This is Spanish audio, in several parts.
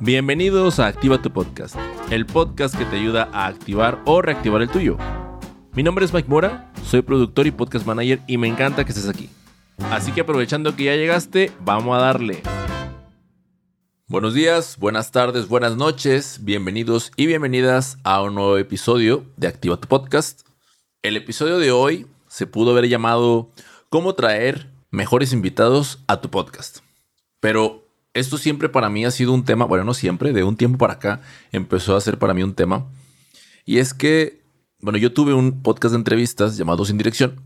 Bienvenidos a Activa tu Podcast, el podcast que te ayuda a activar o reactivar el tuyo. Mi nombre es Mike Mora, soy productor y podcast manager y me encanta que estés aquí. Así que aprovechando que ya llegaste, vamos a darle. Buenos días, buenas tardes, buenas noches, bienvenidos y bienvenidas a un nuevo episodio de Activa tu Podcast. El episodio de hoy se pudo haber llamado ¿Cómo traer mejores invitados a tu podcast? Pero esto siempre para mí ha sido un tema, bueno, no siempre, de un tiempo para acá empezó a ser para mí un tema. Y es que, bueno, yo tuve un podcast de entrevistas llamado Sin Dirección.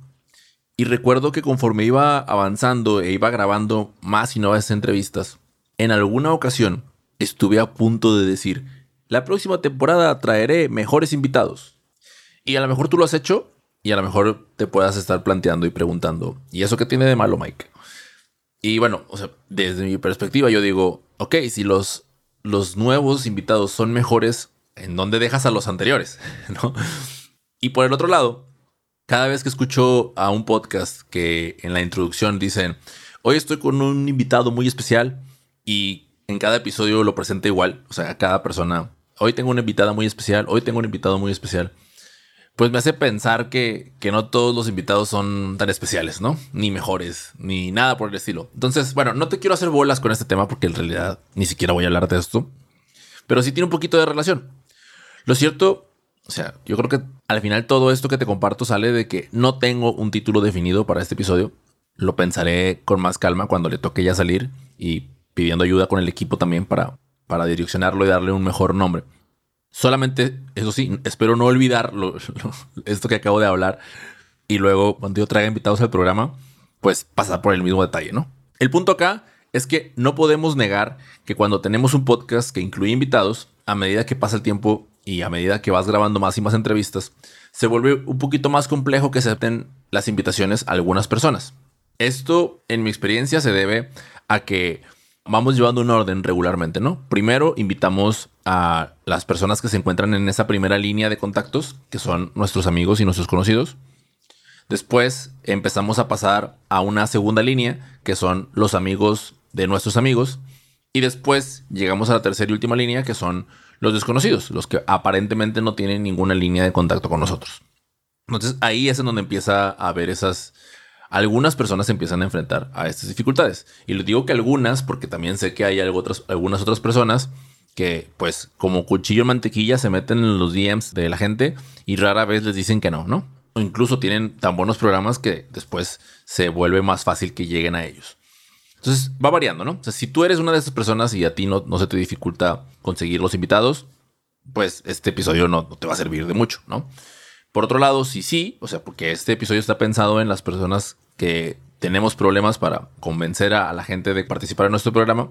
Y recuerdo que conforme iba avanzando e iba grabando más y nuevas entrevistas, en alguna ocasión estuve a punto de decir, la próxima temporada traeré mejores invitados. Y a lo mejor tú lo has hecho y a lo mejor te puedas estar planteando y preguntando, ¿y eso qué tiene de malo, Mike? Y bueno, o sea, desde mi perspectiva yo digo, ok, si los, los nuevos invitados son mejores, ¿en dónde dejas a los anteriores? ¿No? Y por el otro lado, cada vez que escucho a un podcast que en la introducción dicen, hoy estoy con un invitado muy especial y en cada episodio lo presenta igual, o sea, cada persona, hoy tengo una invitada muy especial, hoy tengo un invitado muy especial pues me hace pensar que, no todos los invitados son tan especiales, ¿no? Ni mejores, ni nada por el estilo. Entonces, bueno, no te quiero hacer bolas con este tema porque en realidad ni siquiera voy a hablar de esto, pero sí tiene un poquito de relación. Lo cierto, o sea, yo creo que al final todo esto que te comparto sale de que no tengo un título definido para este episodio. Lo pensaré con más calma cuando le toque ya salir y pidiendo ayuda con el equipo también para, para direccionarlo y darle un mejor nombre. Solamente, eso sí, espero no olvidar esto que acabo de hablar y luego cuando yo traiga invitados al programa, pues pasar por el mismo detalle, ¿no? El punto acá es que no podemos negar que cuando tenemos un podcast que incluye invitados, a medida que pasa el tiempo y a medida que vas grabando más y más entrevistas, se vuelve un poquito más complejo que acepten las invitaciones a algunas personas. Esto, en mi experiencia, se debe a que vamos llevando un orden regularmente, ¿no? Primero invitamos a las personas que se encuentran en esa primera línea de contactos, que son nuestros amigos y nuestros conocidos. Después empezamos a pasar a una segunda línea, que son los amigos de nuestros amigos. Y después llegamos a la tercera y última línea, que son los desconocidos, los que aparentemente no tienen ninguna línea de contacto con nosotros. Entonces ahí es en donde empieza a haber esas algunas personas se empiezan a enfrentar a estas dificultades. Y les digo que algunas, porque también sé que hay otras, algunas otras personas que, pues, como cuchillo en mantequilla, se meten en los DMs de la gente y rara vez les dicen que no, ¿no? O incluso tienen tan buenos programas que después se vuelve más fácil que lleguen a ellos. Entonces va variando, ¿no? O sea, si tú eres una de esas personas y a ti no, no se te dificulta conseguir los invitados, pues este episodio no, no te va a servir de mucho, ¿no? Por otro lado, si sí, o sea, porque este episodio está pensado en las personas que tenemos problemas para convencer a, la gente de participar en nuestro programa,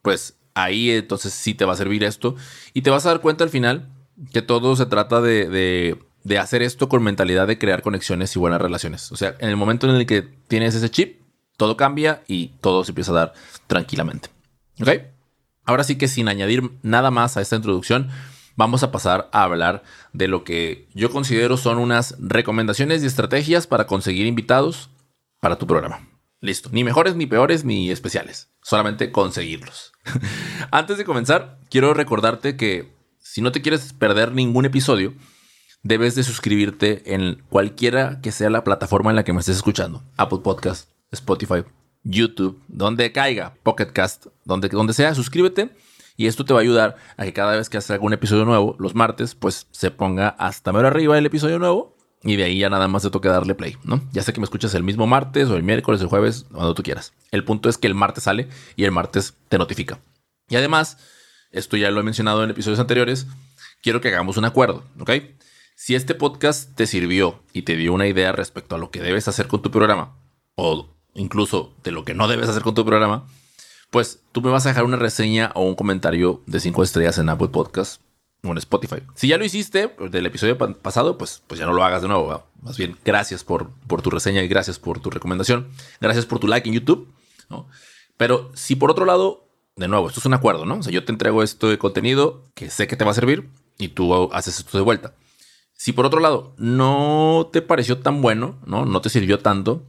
pues ahí entonces sí te va a servir esto y te vas a dar cuenta al final que todo se trata de, de, hacer esto con mentalidad de crear conexiones y buenas relaciones. O sea, en el momento en el que tienes ese chip, todo cambia y todo se empieza a dar tranquilamente. ¿Ok? Ahora sí que sin añadir nada más a esta introducción, vamos a pasar a hablar de lo que yo considero son unas recomendaciones y estrategias para conseguir invitados para tu programa. Listo, ni mejores, ni peores, ni especiales, solamente conseguirlos. Antes de comenzar, quiero recordarte que si no te quieres perder ningún episodio, debes de suscribirte en cualquiera que sea la plataforma en la que me estés escuchando. Apple Podcast, Spotify, YouTube, donde caiga, Pocket Cast, donde, donde sea, suscríbete y esto te va a ayudar a que cada vez que hagas algún episodio nuevo, los martes, pues se ponga hasta mero arriba el episodio nuevo. Y de ahí ya nada más te toca darle play, ¿no? Ya sé que me escuchas el mismo martes o el miércoles, o el jueves, cuando tú quieras. El punto es que el martes sale y el martes te notifica. Y además, esto ya lo he mencionado en episodios anteriores, quiero que hagamos un acuerdo, ¿ok? Si este podcast te sirvió y te dio una idea respecto a lo que debes hacer con tu programa, o incluso de lo que no debes hacer con tu programa, pues tú me vas a dejar una reseña o un comentario de 5 estrellas en Apple Podcast o Spotify. Si ya lo hiciste del episodio pasado, pues, pues ya no lo hagas de nuevo. Más bien, gracias por, por tu reseña y gracias por tu recomendación. Gracias por tu like en YouTube. Pero si por otro lado, de nuevo, esto es un acuerdo, ¿no? O sea, yo te entrego esto de contenido que sé que te va a servir y tú haces esto de vuelta. Si por otro lado no te pareció tan bueno, ¿no? No te sirvió tanto,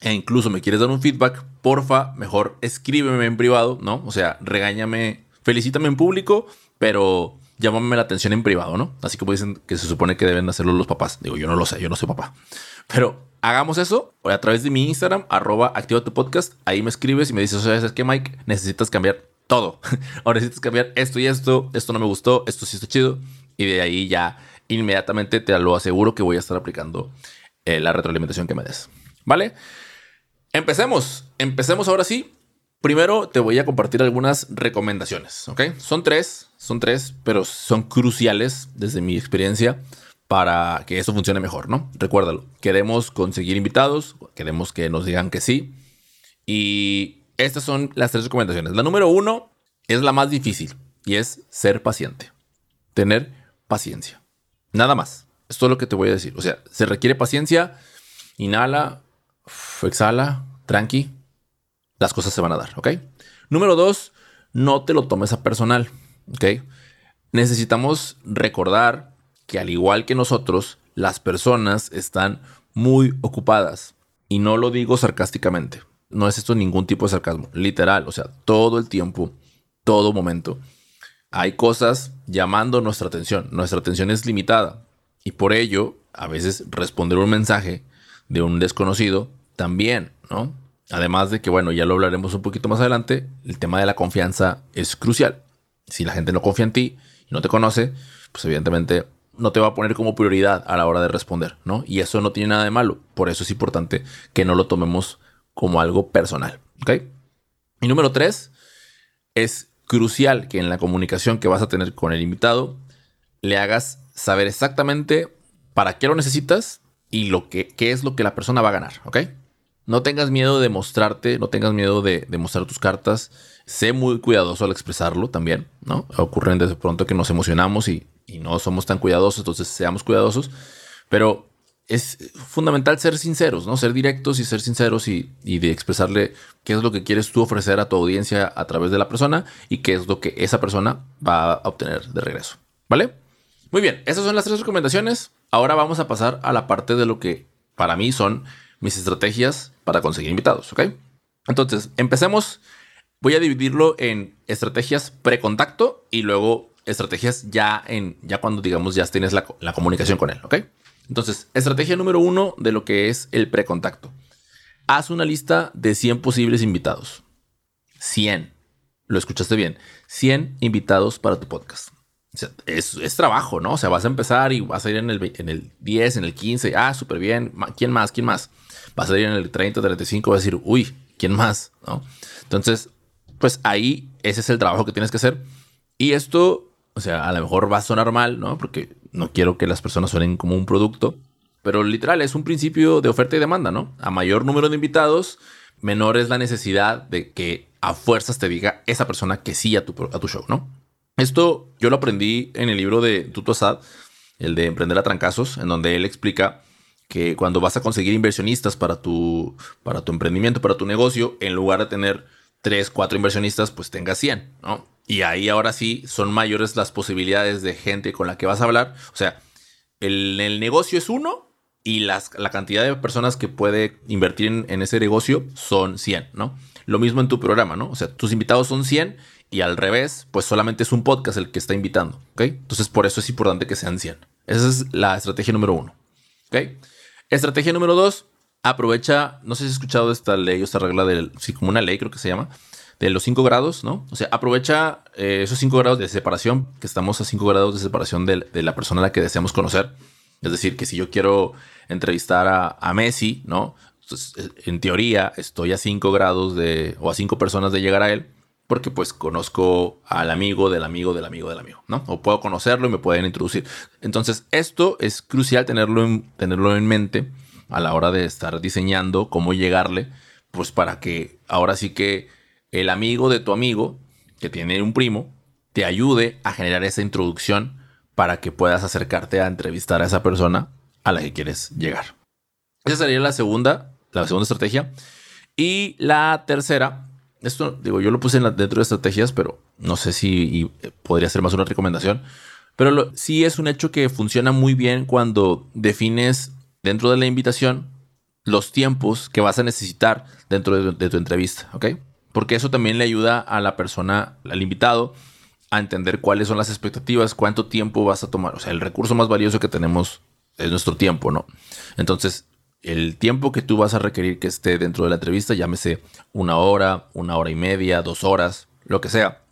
e incluso me quieres dar un feedback, porfa, mejor escríbeme en privado, ¿no? O sea, regáñame felicítame en público, pero llámame la atención en privado, ¿no? Así como dicen que se supone que deben hacerlo los papás. Digo, yo no lo sé, yo no soy papá. Pero hagamos eso a través de mi Instagram, arroba activa tu podcast. Ahí me escribes y me dices, ¿sabes qué, Mike? Necesitas cambiar todo. o necesitas cambiar esto y esto. Esto no me gustó, esto sí está chido. Y de ahí ya inmediatamente te lo aseguro que voy a estar aplicando eh, la retroalimentación que me des. ¿Vale? Empecemos. Empecemos ahora sí. Primero te voy a compartir algunas recomendaciones, ¿ok? Son tres, son tres, pero son cruciales desde mi experiencia para que eso funcione mejor, ¿no? Recuérdalo, queremos conseguir invitados, queremos que nos digan que sí. Y estas son las tres recomendaciones. La número uno es la más difícil y es ser paciente. Tener paciencia. Nada más. Esto es lo que te voy a decir. O sea, se requiere paciencia. Inhala, exhala, tranqui, las cosas se van a dar, ¿ok? Número dos, no te lo tomes a personal, ¿ok? Necesitamos recordar que al igual que nosotros, las personas están muy ocupadas. Y no lo digo sarcásticamente. No es esto ningún tipo de sarcasmo. Literal, o sea, todo el tiempo, todo momento. Hay cosas llamando nuestra atención. Nuestra atención es limitada. Y por ello, a veces responder un mensaje de un desconocido también, ¿no? Además de que, bueno, ya lo hablaremos un poquito más adelante, el tema de la confianza es crucial. Si la gente no confía en ti y no te conoce, pues evidentemente no te va a poner como prioridad a la hora de responder, ¿no? Y eso no tiene nada de malo. Por eso es importante que no lo tomemos como algo personal, ¿ok? Y número tres, es crucial que en la comunicación que vas a tener con el invitado le hagas saber exactamente para qué lo necesitas y lo que, qué es lo que la persona va a ganar, ¿ok? No tengas miedo de mostrarte, no tengas miedo de, mostrar tus cartas. Sé muy cuidadoso al expresarlo también, ¿no? Ocurren de pronto que nos emocionamos y, no somos tan cuidadosos, entonces seamos cuidadosos. Pero es fundamental ser sinceros, ¿no? Ser directos y ser sinceros y, y, de expresarle qué es lo que quieres tú ofrecer a tu audiencia a través de la persona y qué es lo que esa persona va a obtener de regreso. ¿Vale? Muy bien, esas son las tres recomendaciones. Ahora vamos a pasar a la parte de lo que para mí son mis estrategias para conseguir invitados, ¿ok? Entonces, empecemos. Voy a dividirlo en estrategias pre-contacto y luego estrategias ya en, ya cuando digamos ya tienes la, la comunicación con él, ¿ok? Entonces, estrategia número uno de lo que es el pre-contacto. Haz una lista de 100 posibles invitados. 100. Lo escuchaste bien. 100 invitados para tu podcast. es, trabajo, ¿no? O sea, vas a empezar y vas a ir en el, en el 10, en el 15. Ah, súper bien. ¿Quién más? ¿Quién más? Va a salir en el 30, 35, va a decir, uy, ¿quién más? ¿No? Entonces, pues ahí ese es el trabajo que tienes que hacer. Y esto, o sea, a lo mejor va a sonar mal, ¿no? Porque no quiero que las personas suenen como un producto, pero literal es un principio de oferta y demanda, ¿no? A mayor número de invitados, menor es la necesidad de que a fuerzas te diga esa persona que sí a tu, a tu show, ¿no? Esto yo lo aprendí en el libro de Tuto Asad, el de Emprender a Trancazos, en donde él explica que cuando vas a conseguir inversionistas para tu, para tu emprendimiento, para tu negocio, en lugar de tener 3, 4 inversionistas, pues tengas 100, ¿no? Y ahí ahora sí son mayores las posibilidades de gente con la que vas a hablar. O sea, el, el negocio es uno y las, la cantidad de personas que puede invertir en, en, ese negocio son 100, ¿no? Lo mismo en tu programa, ¿no? O sea, tus invitados son 100 y al revés, pues solamente es un podcast el que está invitando, ¿ok? Entonces, por eso es importante que sean 100. Esa es la estrategia número uno, ¿ok? Estrategia número dos, aprovecha, no sé si has escuchado esta ley o esta regla del, como una ley creo que se llama, de los cinco grados, ¿no? O sea, aprovecha eh, esos cinco grados de separación, que estamos a cinco grados de separación de, la persona a la que deseamos conocer. Es decir, que si yo quiero entrevistar a, Messi, ¿no? Entonces, en teoría, estoy a cinco grados de, o a cinco personas de llegar a él, porque pues conozco al amigo del amigo del amigo del amigo, ¿no? O puedo conocerlo y me pueden introducir. Entonces, esto es crucial tenerlo en, tenerlo en mente a la hora de estar diseñando cómo llegarle, pues para que ahora sí que el amigo de tu amigo, que tiene un primo, te ayude a generar esa introducción para que puedas acercarte a entrevistar a esa persona a la que quieres llegar. Esa sería la segunda, la segunda estrategia. Y la tercera, esto digo, yo lo puse dentro de estrategias, pero no sé si podría ser más una recomendación. Pero sí es un hecho que funciona muy bien cuando defines dentro de la invitación los tiempos que vas a necesitar dentro de, tu entrevista, ¿ok? Porque eso también le ayuda a la persona, al invitado, a entender cuáles son las expectativas, cuánto tiempo vas a tomar. O sea, el recurso más valioso que tenemos es nuestro tiempo, ¿no? Entonces, el tiempo que tú vas a requerir que esté dentro de la entrevista, llámese una hora, una hora y media, dos horas, lo que sea,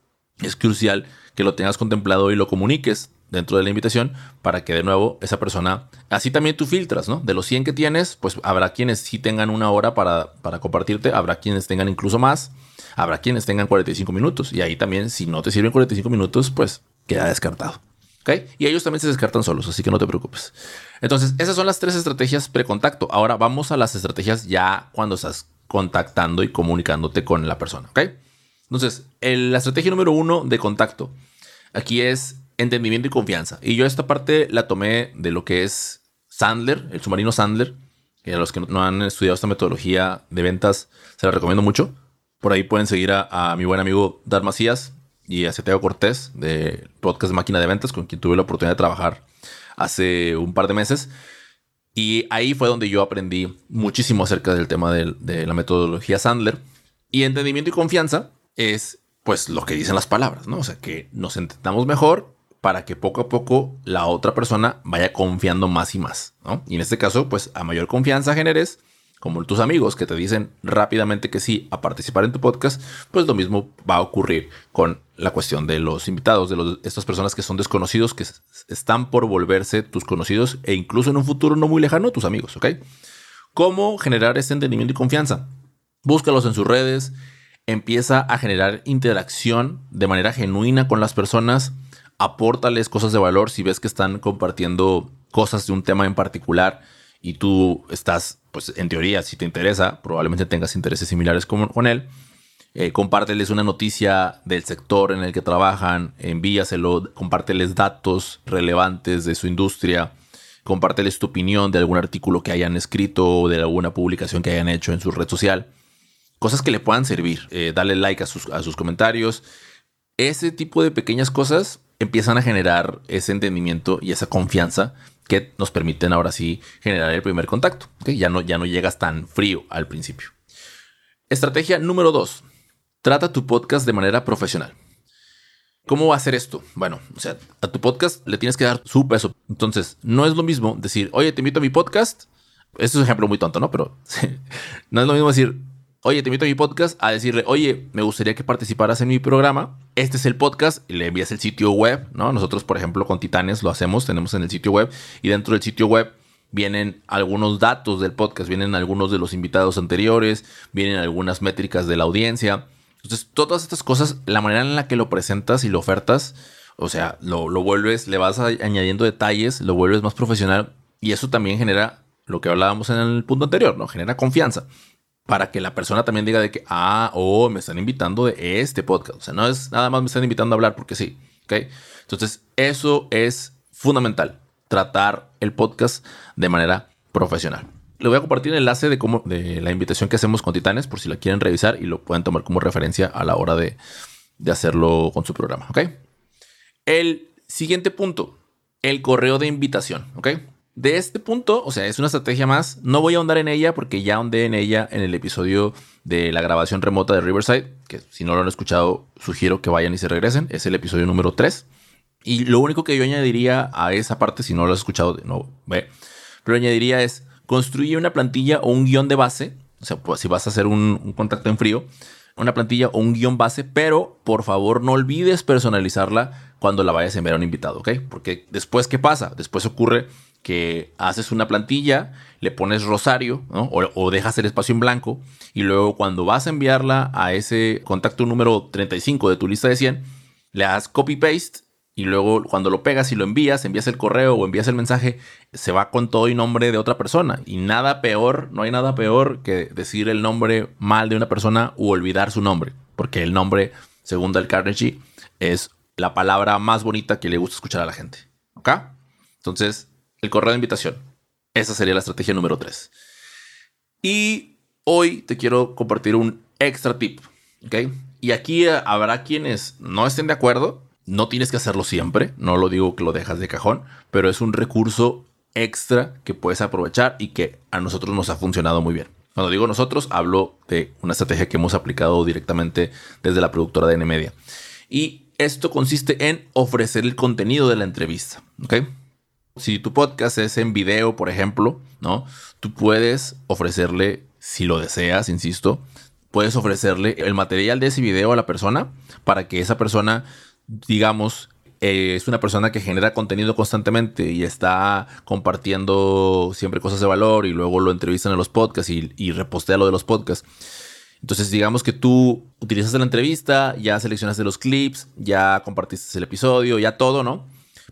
es crucial que lo tengas contemplado y lo comuniques dentro de la invitación para que de nuevo esa persona, así también tú filtras, ¿no? De los 100 que tienes, pues habrá quienes sí tengan una hora para, para compartirte, habrá quienes tengan incluso más, habrá quienes tengan 45 minutos y ahí también si no te sirven 45 minutos, pues queda descartado. ¿Ok? Y ellos también se descartan solos, así que no te preocupes. Entonces, esas son las tres estrategias precontacto. Ahora vamos a las estrategias ya cuando estás contactando y comunicándote con la persona, ¿ok? Entonces, la estrategia número uno de contacto aquí es entendimiento y confianza. Y yo esta parte la tomé de lo que es Sandler, el submarino Sandler. Que a los que no han estudiado esta metodología de ventas, se la recomiendo mucho. Por ahí pueden seguir a, mi buen amigo Dar Macías y a Santiago Cortés de podcast Máquina de Ventas, con quien tuve la oportunidad de trabajar hace un par de meses. Y ahí fue donde yo aprendí muchísimo acerca del tema de, de la metodología Sandler. Y entendimiento y confianza es pues lo que dicen las palabras, ¿no? O sea, que nos entendamos mejor para que poco a poco la otra persona vaya confiando más y más, ¿no? Y en este caso, pues a mayor confianza generes, como tus amigos que te dicen rápidamente que sí a participar en tu podcast, pues lo mismo va a ocurrir con la cuestión de los invitados, de estas personas que son desconocidos, que están por volverse tus conocidos e incluso en un futuro no muy lejano tus amigos, ¿ok? ¿Cómo generar ese entendimiento y confianza? Búscalos en sus redes, empieza a generar interacción de manera genuina con las personas, apórtales cosas de valor si ves que están compartiendo cosas de un tema en particular y tú estás, pues en teoría, si te interesa, probablemente tengas intereses similares con, él. Eh, compárteles una noticia del sector en el que trabajan, envíaselo, compárteles datos relevantes de su industria, compárteles tu opinión de algún artículo que hayan escrito o de alguna publicación que hayan hecho en su red social. Cosas que le puedan servir. Eh, dale like a sus comentarios. Ese tipo de pequeñas cosas empiezan a generar ese entendimiento y esa confianza que nos permiten ahora sí generar el primer contacto. Ya, no, ya no llegas tan frío al principio. Estrategia número dos. Trata tu podcast de manera profesional. ¿Cómo va a ser esto? Bueno, o sea, a tu podcast le tienes que dar su peso. Entonces, no es lo mismo decir, oye, te invito a mi podcast. Este es un ejemplo muy tonto, ¿no? Pero no es lo mismo decir, oye, te invito a mi podcast, a decirle, oye, me gustaría que participaras en mi programa. Este es el podcast y le envías el sitio web, ¿no? Nosotros, por ejemplo, con Titanes lo hacemos, tenemos en el sitio web y dentro del sitio web vienen algunos datos del podcast, vienen algunos de los invitados anteriores, vienen algunas métricas de la audiencia. Entonces, todas estas cosas, la manera en la que lo presentas y lo ofertas, o sea, lo, lo vuelves, le vas añadiendo detalles, lo vuelves más profesional y eso también genera lo que hablábamos en el punto anterior, ¿no? Genera confianza para que la persona también diga de que, ah, oh, me están invitando de este podcast. O sea, no es nada más me están invitando a hablar porque sí. ¿ok? Entonces, eso es fundamental, tratar el podcast de manera profesional. Le voy a compartir el enlace de, cómo, de la invitación que hacemos con Titanes por si la quieren revisar y lo pueden tomar como referencia a la hora de, de hacerlo con su programa. ¿ok? El siguiente punto, el correo de invitación. ¿ok? De este punto, o sea, es una estrategia más. No voy a ahondar en ella porque ya ahondé en ella en el episodio de la grabación remota de Riverside, que si no lo han escuchado, sugiero que vayan y se regresen. Es el episodio número 3. Y lo único que yo añadiría a esa parte, si no lo has escuchado de nuevo, ve, pero añadiría es construye una plantilla o un guion de base. O sea, pues, si vas a hacer un, contacto en frío, una plantilla o un guion base, pero por favor no olvides personalizarla cuando la vayas a enviar a un invitado, ¿ok? Porque después, ¿qué pasa? Después ocurre que haces una plantilla, le pones rosario o, dejas el espacio en blanco y luego cuando vas a enviarla a ese contacto número 35 de tu lista de 100, le das copy-paste y luego cuando lo pegas y lo envías, envías el correo o envías el mensaje, se va con todo y nombre de otra persona. Y nada peor, no hay nada peor que decir el nombre mal de una persona u olvidar su nombre, porque el nombre, según Del Carnegie, es la palabra más bonita que le gusta escuchar a la gente. ¿Ok? Entonces, el correo de invitación. Esa sería la estrategia número 3. Y hoy te quiero compartir un extra tip. ¿ok? Y aquí habrá quienes no estén de acuerdo. No tienes que hacerlo siempre. No lo digo que lo dejas de cajón. Pero es un recurso extra que puedes aprovechar y que a nosotros nos ha funcionado muy bien. Cuando digo nosotros, hablo de una estrategia que hemos aplicado directamente desde la productora de Nmedia. Y Esto consiste en ofrecer el contenido de la entrevista. Si tu podcast es en video, por ejemplo, ¿no? Tú puedes ofrecerle, si lo deseas, insisto, puedes ofrecerle el material de ese video a la persona para que esa persona, digamos, eh, es una persona que genera contenido constantemente y está compartiendo siempre cosas de valor y luego lo entrevistan en los podcasts y, y repostea lo de los podcasts. Entonces, digamos que tú utilizas la entrevista, ya seleccionaste los clips, ya compartiste el episodio, ya todo, ¿no?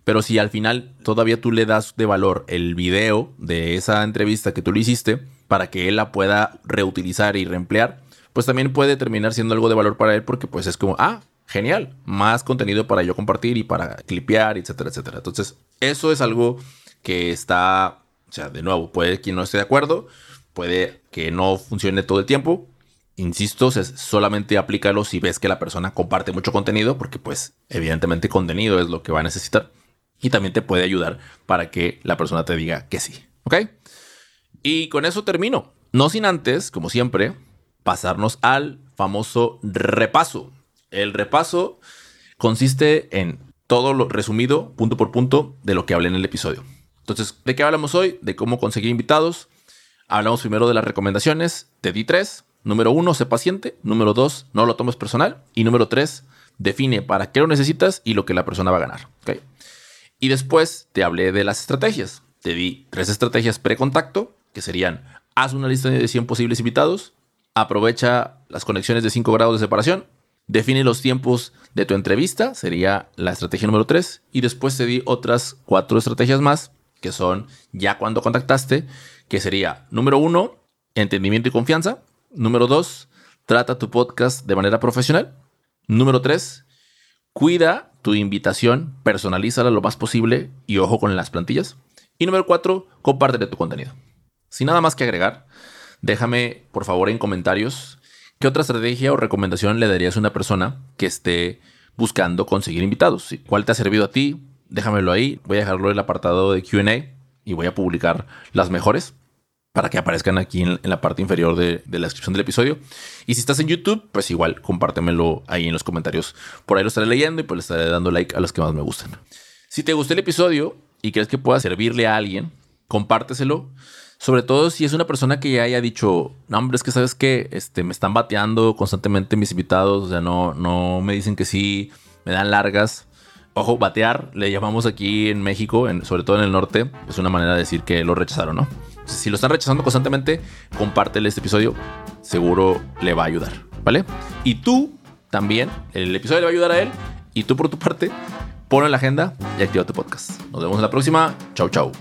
Pero si al final todavía tú le das de valor el video de esa entrevista que tú le hiciste para que él la pueda reutilizar y reemplear, pues también puede terminar siendo algo de valor para él porque pues es como, ah, genial, más contenido para yo compartir y para clipear, etcétera, etcétera. Entonces, eso es algo que está, o sea, de nuevo, puede que no esté de acuerdo, puede que no funcione todo el tiempo. Insisto, solamente aplícalo si ves que la persona comparte mucho contenido, porque pues evidentemente contenido es lo que va a necesitar y también te puede ayudar para que la persona te diga que sí. ¿Ok? Y con eso termino. No sin antes, como siempre, pasarnos al famoso repaso. El repaso consiste en todo lo resumido, punto por punto, de lo que hablé en el episodio. Entonces, ¿de qué hablamos hoy? De cómo conseguir invitados. Hablamos primero de las recomendaciones. Te di tres. Número uno, sé paciente. Número dos, no lo tomes personal. Y número tres, define para qué lo necesitas y lo que la persona va a ganar. ¿Okay? Y después te hablé de las estrategias. Te di tres estrategias pre-contacto, que serían haz una lista de 100 posibles invitados, aprovecha las conexiones de 5 grados de separación, define los tiempos de tu entrevista, sería la estrategia número 3, y después te di otras cuatro estrategias más, que son ya cuando contactaste, que sería número 1, entendimiento y confianza, número 2, trata tu podcast de manera profesional, número 3, cuida tu invitación, personalízala lo más posible y ojo con las plantillas. Y número cuatro, compártele tu contenido. Sin nada más que agregar, déjame por favor en comentarios qué otra estrategia o recomendación le darías a una persona que esté buscando conseguir invitados. ¿Cuál te ha servido a ti? Déjamelo ahí. Voy a dejarlo en el apartado de QA y voy a publicar las mejores para que aparezcan aquí en, la parte inferior de, la descripción del episodio. Y si estás en YouTube, pues igual compártemelo ahí en los comentarios. Por ahí lo estaré leyendo y pues le estaré dando like a los que más me gustan. Si te gustó el episodio y crees que pueda servirle a alguien, compárteselo. Sobre todo si es una persona que ya haya dicho, no, hombre, es que sabes que este, me están bateando constantemente mis invitados, o sea, no, no me dicen que sí, me dan largas. Ojo, batear, le llamamos aquí en México, sobre todo en el norte, es una manera de decir que lo rechazaron, ¿no? Si lo están rechazando constantemente, compártele este episodio. Seguro le va a ayudar, ¿vale? Y tú también, el episodio le va a ayudar a él. Y tú por tu parte, ponlo en la agenda y activa tu podcast. Nos vemos en la próxima. Chau, chau.